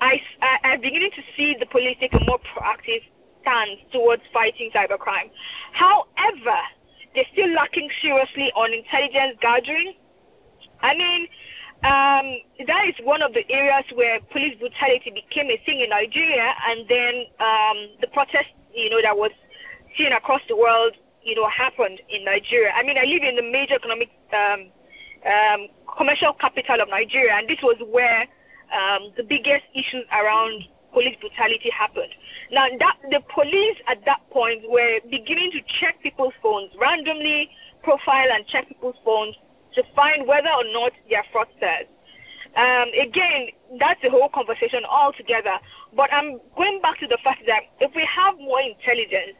I, I, I'm beginning to see the police take a more proactive stance towards fighting cybercrime. However, they're still lacking seriously on intelligence gathering. I mean, um, that is one of the areas where police brutality became a thing in Nigeria, and then um, the protest, you know, that was seen across the world, you know, happened in Nigeria. I mean, I live in the major economic um, um, commercial capital of Nigeria, and this was where um, the biggest issues around police brutality happened. Now, that the police at that point were beginning to check people's phones randomly, profile and check people's phones to find whether or not they are fraudsters. Um, again, that's a whole conversation altogether. But I'm going back to the fact that if we have more intelligence,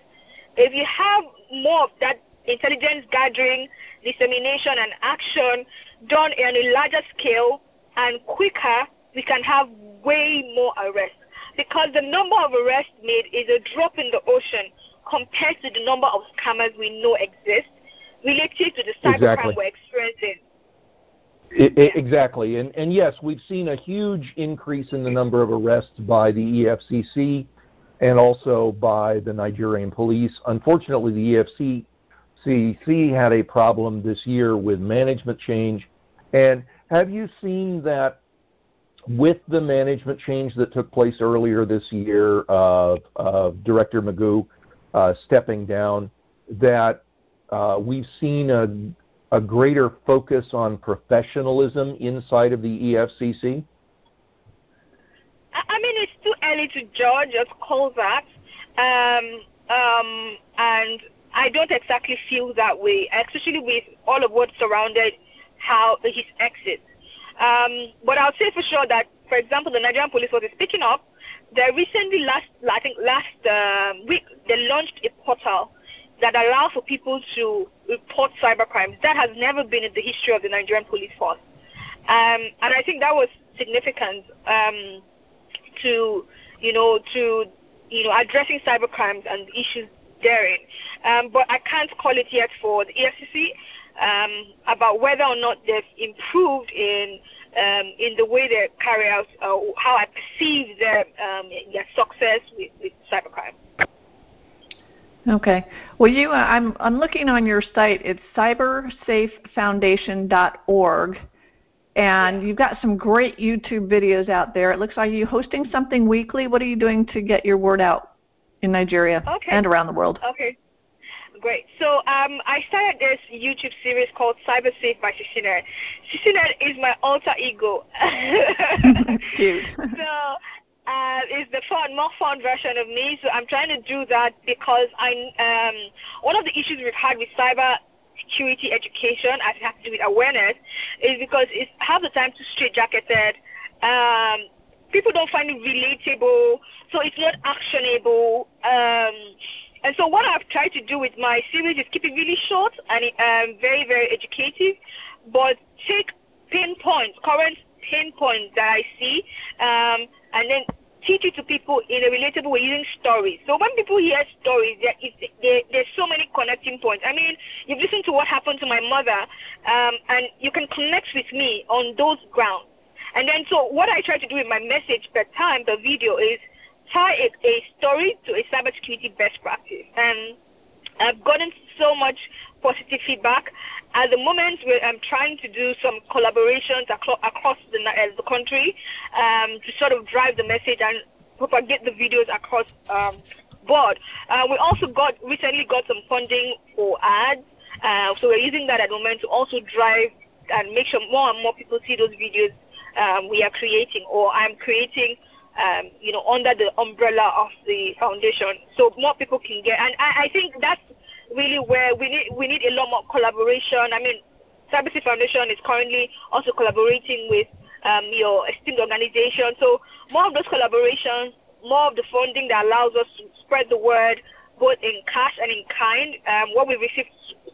if you have more of that intelligence gathering, dissemination, and action done on a larger scale and quicker, we can have way more arrests. Because the number of arrests made is a drop in the ocean compared to the number of scammers we know exist related to the cybercrime exactly. we're experiencing. It, it, exactly, and and yes, we've seen a huge increase in the number of arrests by the EFCC and also by the Nigerian police. Unfortunately, the EFCC had a problem this year with management change. And have you seen that with the management change that took place earlier this year of, of Director Magu uh, stepping down, that uh, we've seen a, a greater focus on professionalism inside of the EFCC? I mean, it's too early to judge or call that. Um, um, and I don't exactly feel that way, especially with all of what surrounded how his exit. Um, but I'll say for sure that, for example, the Nigerian police was speaking up. They recently, last I think last uh, week, they launched a portal that allows for people to report cybercrimes. That has never been in the history of the Nigerian police force, um, and I think that was significant um, to, you know, to you know addressing cybercrimes and issues therein. Um, but I can't call it yet for the EFCC um, about whether or not they've improved in um, in the way they carry out uh, how I perceive their um, their success with, with cybercrime. Okay. Well, you, uh, I'm I'm looking on your site. It's cybersafefoundation.org, and you've got some great YouTube videos out there. It looks like you're hosting something weekly. What are you doing to get your word out in Nigeria okay. and around the world? Okay. Great. So um, I started this YouTube series called Cyber Safe by Sisinet. Sisinet is my alter ego. Cute. so uh, it's the fun, more fun version of me. So I'm trying to do that because I um, one of the issues we've had with cyber security education, as it has to do with awareness, is because it's half the time too straitjacketed. Um, people don't find it relatable, so it's not actionable. Um, and so what I've tried to do with my series is keep it really short and um, very, very educative, but take pinpoints, current pinpoints that I see, um, and then teach it to people in a relatable way using stories. So when people hear stories, there is, there, there's so many connecting points. I mean, you've listened to what happened to my mother, um, and you can connect with me on those grounds. And then so what I try to do with my message per time, the video, is tie a, a story to a cybersecurity best practice. And I've gotten so much positive feedback. At the moment, I'm trying to do some collaborations across, the, uh, the country um, to sort of drive the message and propagate the videos across um, board. Uh, we also got recently got some funding for ads, uh, so we're using that at the moment to also drive and make sure more and more people see those videos um, we are creating or I'm creating um, you know, under the umbrella of the foundation, so more people can get. And I, I think that's really where we need we need a lot more collaboration. I mean, CyberSafe Foundation is currently also collaborating with um, your esteemed organization. So more of those collaborations, more of the funding that allows us to spread the word, both in cash and in kind. Um, what we receive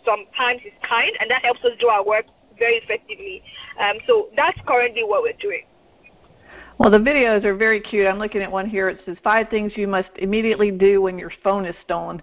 sometimes is kind, and that helps us do our work very effectively. Um, so that's currently what we're doing. Well, the videos are very cute. I'm looking at one here. It says five things you must immediately do when your phone is stolen.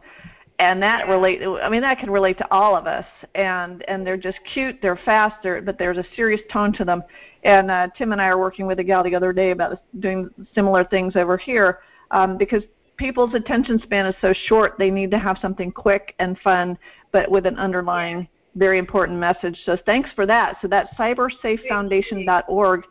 and that relate i mean that can relate to all of us and and they're just cute they're fast they're, but there's a serious tone to them and uh, tim and i are working with a gal the other day about doing similar things over here um, because people's attention span is so short they need to have something quick and fun but with an underlying very important message so thanks for that so that's cybersafefoundation.org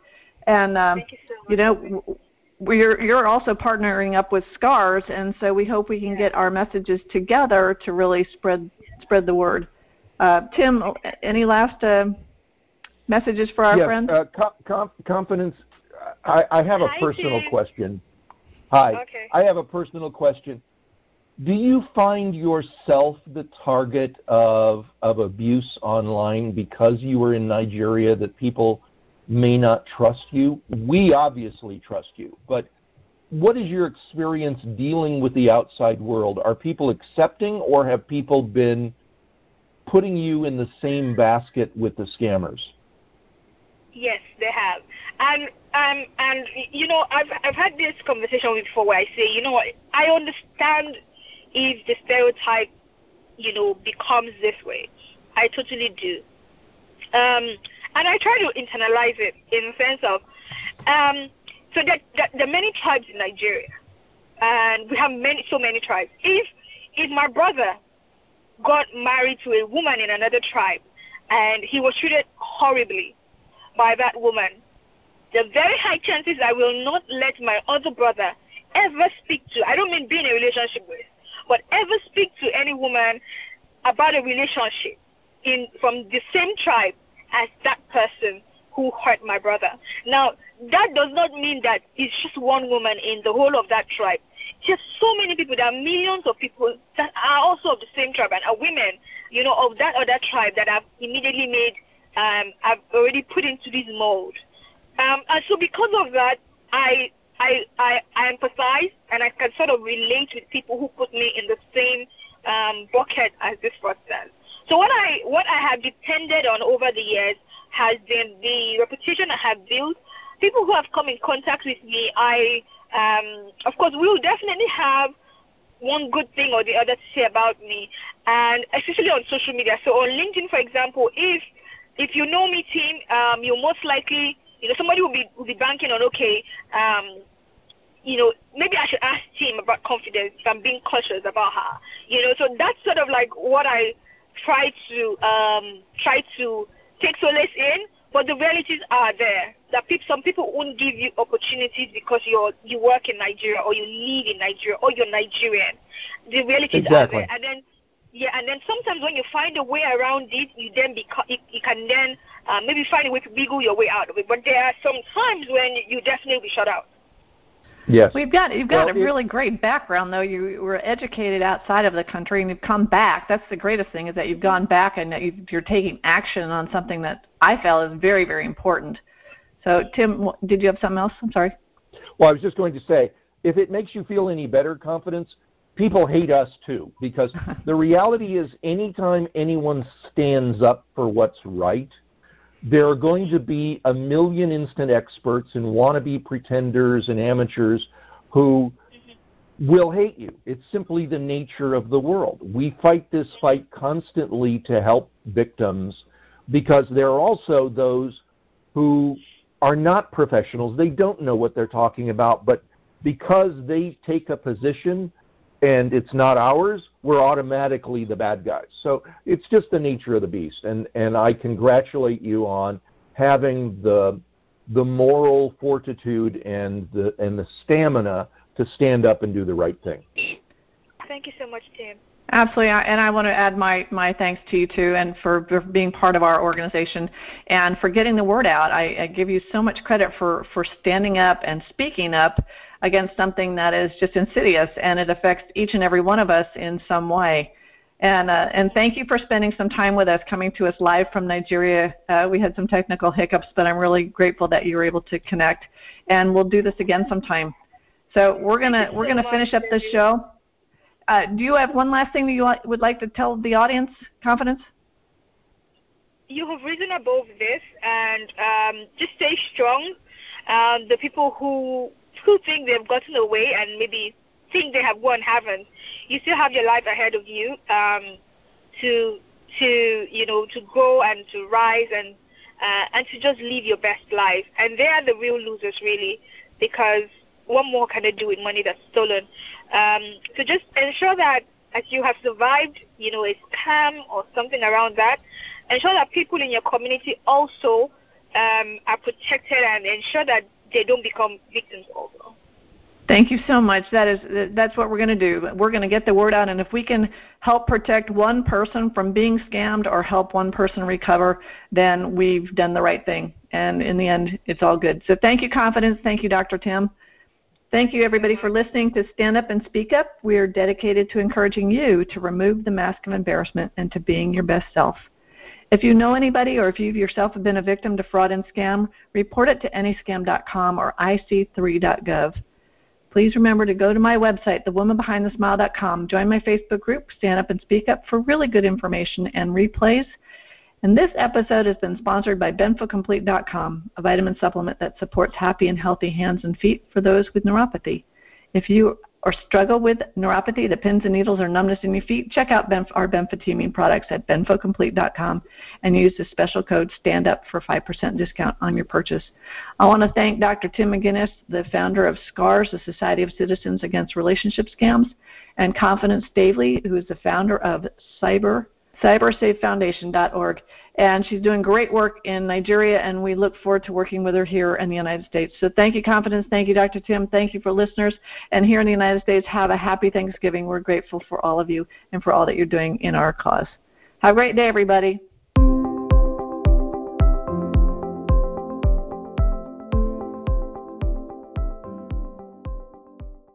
and um, you, so you know we're, you're also partnering up with SCARS, and so we hope we can get our messages together to really spread spread the word. Uh, Tim, any last uh, messages for our yes, friends? Uh, com- confidence. I, I have a Hi, personal Tim. question. Hi. Okay. I have a personal question. Do you find yourself the target of of abuse online because you were in Nigeria that people may not trust you? We obviously trust you, but what is your experience dealing with the outside world? Are people accepting or have people been putting you in the same basket with the scammers? Yes, they have. And um and you know, I've I've had this conversation before where I say, you know what, I understand if the stereotype, you know, becomes this way. I totally do. Um and I try to internalize it in the sense of um so there, there are many tribes in Nigeria and we have many so many tribes. If if my brother got married to a woman in another tribe and he was treated horribly by that woman, the very high chances I will not let my other brother ever speak to, I don't mean be in a relationship with, but ever speak to any woman about a relationship in from the same tribe as that person who hurt my brother. Now, that does not mean that it's just one woman in the whole of that tribe. Just so many people, there are millions of people that are also of the same tribe and are women, you know, of that other tribe that have immediately made, um, have already put into this mold. Um, and so because of that, I, I, I, I empathize and I can sort of relate with people who put me in the same um, bucket as this person. So what I what I have depended on over the years has been the reputation I have built. People who have come in contact with me, I um, of course will definitely have one good thing or the other to say about me, and especially on social media. So on LinkedIn, for example, if if you know me, team, um, you most likely you know somebody will be will be banking on okay. Um, you know, maybe I should ask Tim about confidence if I'm being cautious about her. You know, so that's sort of like what I try to um, try to take solace in. But the realities are there. That people, some people won't give you opportunities because you're you work in Nigeria or you live in Nigeria or you're Nigerian. The realities Exactly. are there, and then yeah, and then sometimes when you find a way around it, you then beca- you, you can then uh, maybe find a way to wiggle your way out of it. But there are some times when you definitely be shut out. Yes. We've got you've got Well, a really great background though. You were educated outside of the country and you've come back. That's the greatest thing is that you've gone back and that you're taking action on something that I felt is very very important. So Tim, did you have something else? I'm sorry. Well, I was just going to say, if it makes you feel any better, confidence, people hate us too. Because the reality is, anytime anyone stands up for what's right, there are going to be a million instant experts and wannabe pretenders and amateurs who will hate you. It's simply the nature of the world. We fight this fight constantly to help victims because there are also those who are not professionals. They don't know what they're talking about, but because they take a position and it's not ours, we're automatically the bad guys. So it's just the nature of the beast. And, and I congratulate you on having the, the moral fortitude and the, and the stamina to stand up and do the right thing. Thank you so much, Tim. Absolutely, and I want to add my, my thanks to you too, and for, for being part of our organization and for getting the word out. I, I give you so much credit for, for standing up and speaking up against something that is just insidious, and it affects each and every one of us in some way. And uh, and thank you for spending some time with us, coming to us live from Nigeria. Uh, we had some technical hiccups, but I'm really grateful that you were able to connect. And we'll do this again sometime. So we're gonna we're gonna finish up this show. Uh, do you have one last thing that you would like to tell the audience, Confidence? you have risen above this and um, just stay strong. Um, the people who who think they've gotten away and maybe think they have won haven't. You still have your life ahead of you um, to to you know to go and to rise and uh, and to just live your best life. And they are the real losers, really, because what more can they do with money that's stolen? Um, so just ensure that as you have survived, you know, a scam or something around that, ensure that people in your community also um, are protected and ensure that they don't become victims. Thank you so much. That is that's what we're going to do. We're going to get the word out and if we can help protect one person from being scammed or help one person recover, then we've done the right thing. And in the end, it's all good. So thank you confidence. Thank you Dr. Tim. Thank you everybody for listening to Stand Up and Speak Up. We are dedicated to encouraging you to remove the mask of embarrassment and to being your best self. If you know anybody or if you yourself have been a victim to fraud and scam, report it to anyscam.com or ic3.gov. Please remember to go to my website, thewomanbehindthesmile.com, join my Facebook group, Stand Up and Speak Up, for really good information and replays. And this episode has been sponsored by BenfoComplete.com, a vitamin supplement that supports happy and healthy hands and feet for those with neuropathy. If you or struggle with neuropathy, the pins and needles or numbness in your feet, check out Benf- our benfotiamine products at benfocomplete.com and use the special code STANDUP for 5% discount on your purchase. I want to thank Dr. Tim McGuinness, the founder of SCARS, the Society of Citizens Against Relationship Scams, and Confidence Staveley, who is the founder of Cyber cybersafefoundation.org. And she's doing great work in Nigeria, and we look forward to working with her here in the United States. So thank you, Confidence. Thank you, Dr. Tim. Thank you for listeners. And here in the United States, have a happy Thanksgiving. We're grateful for all of you and for all that you're doing in our cause. Have a great day, everybody.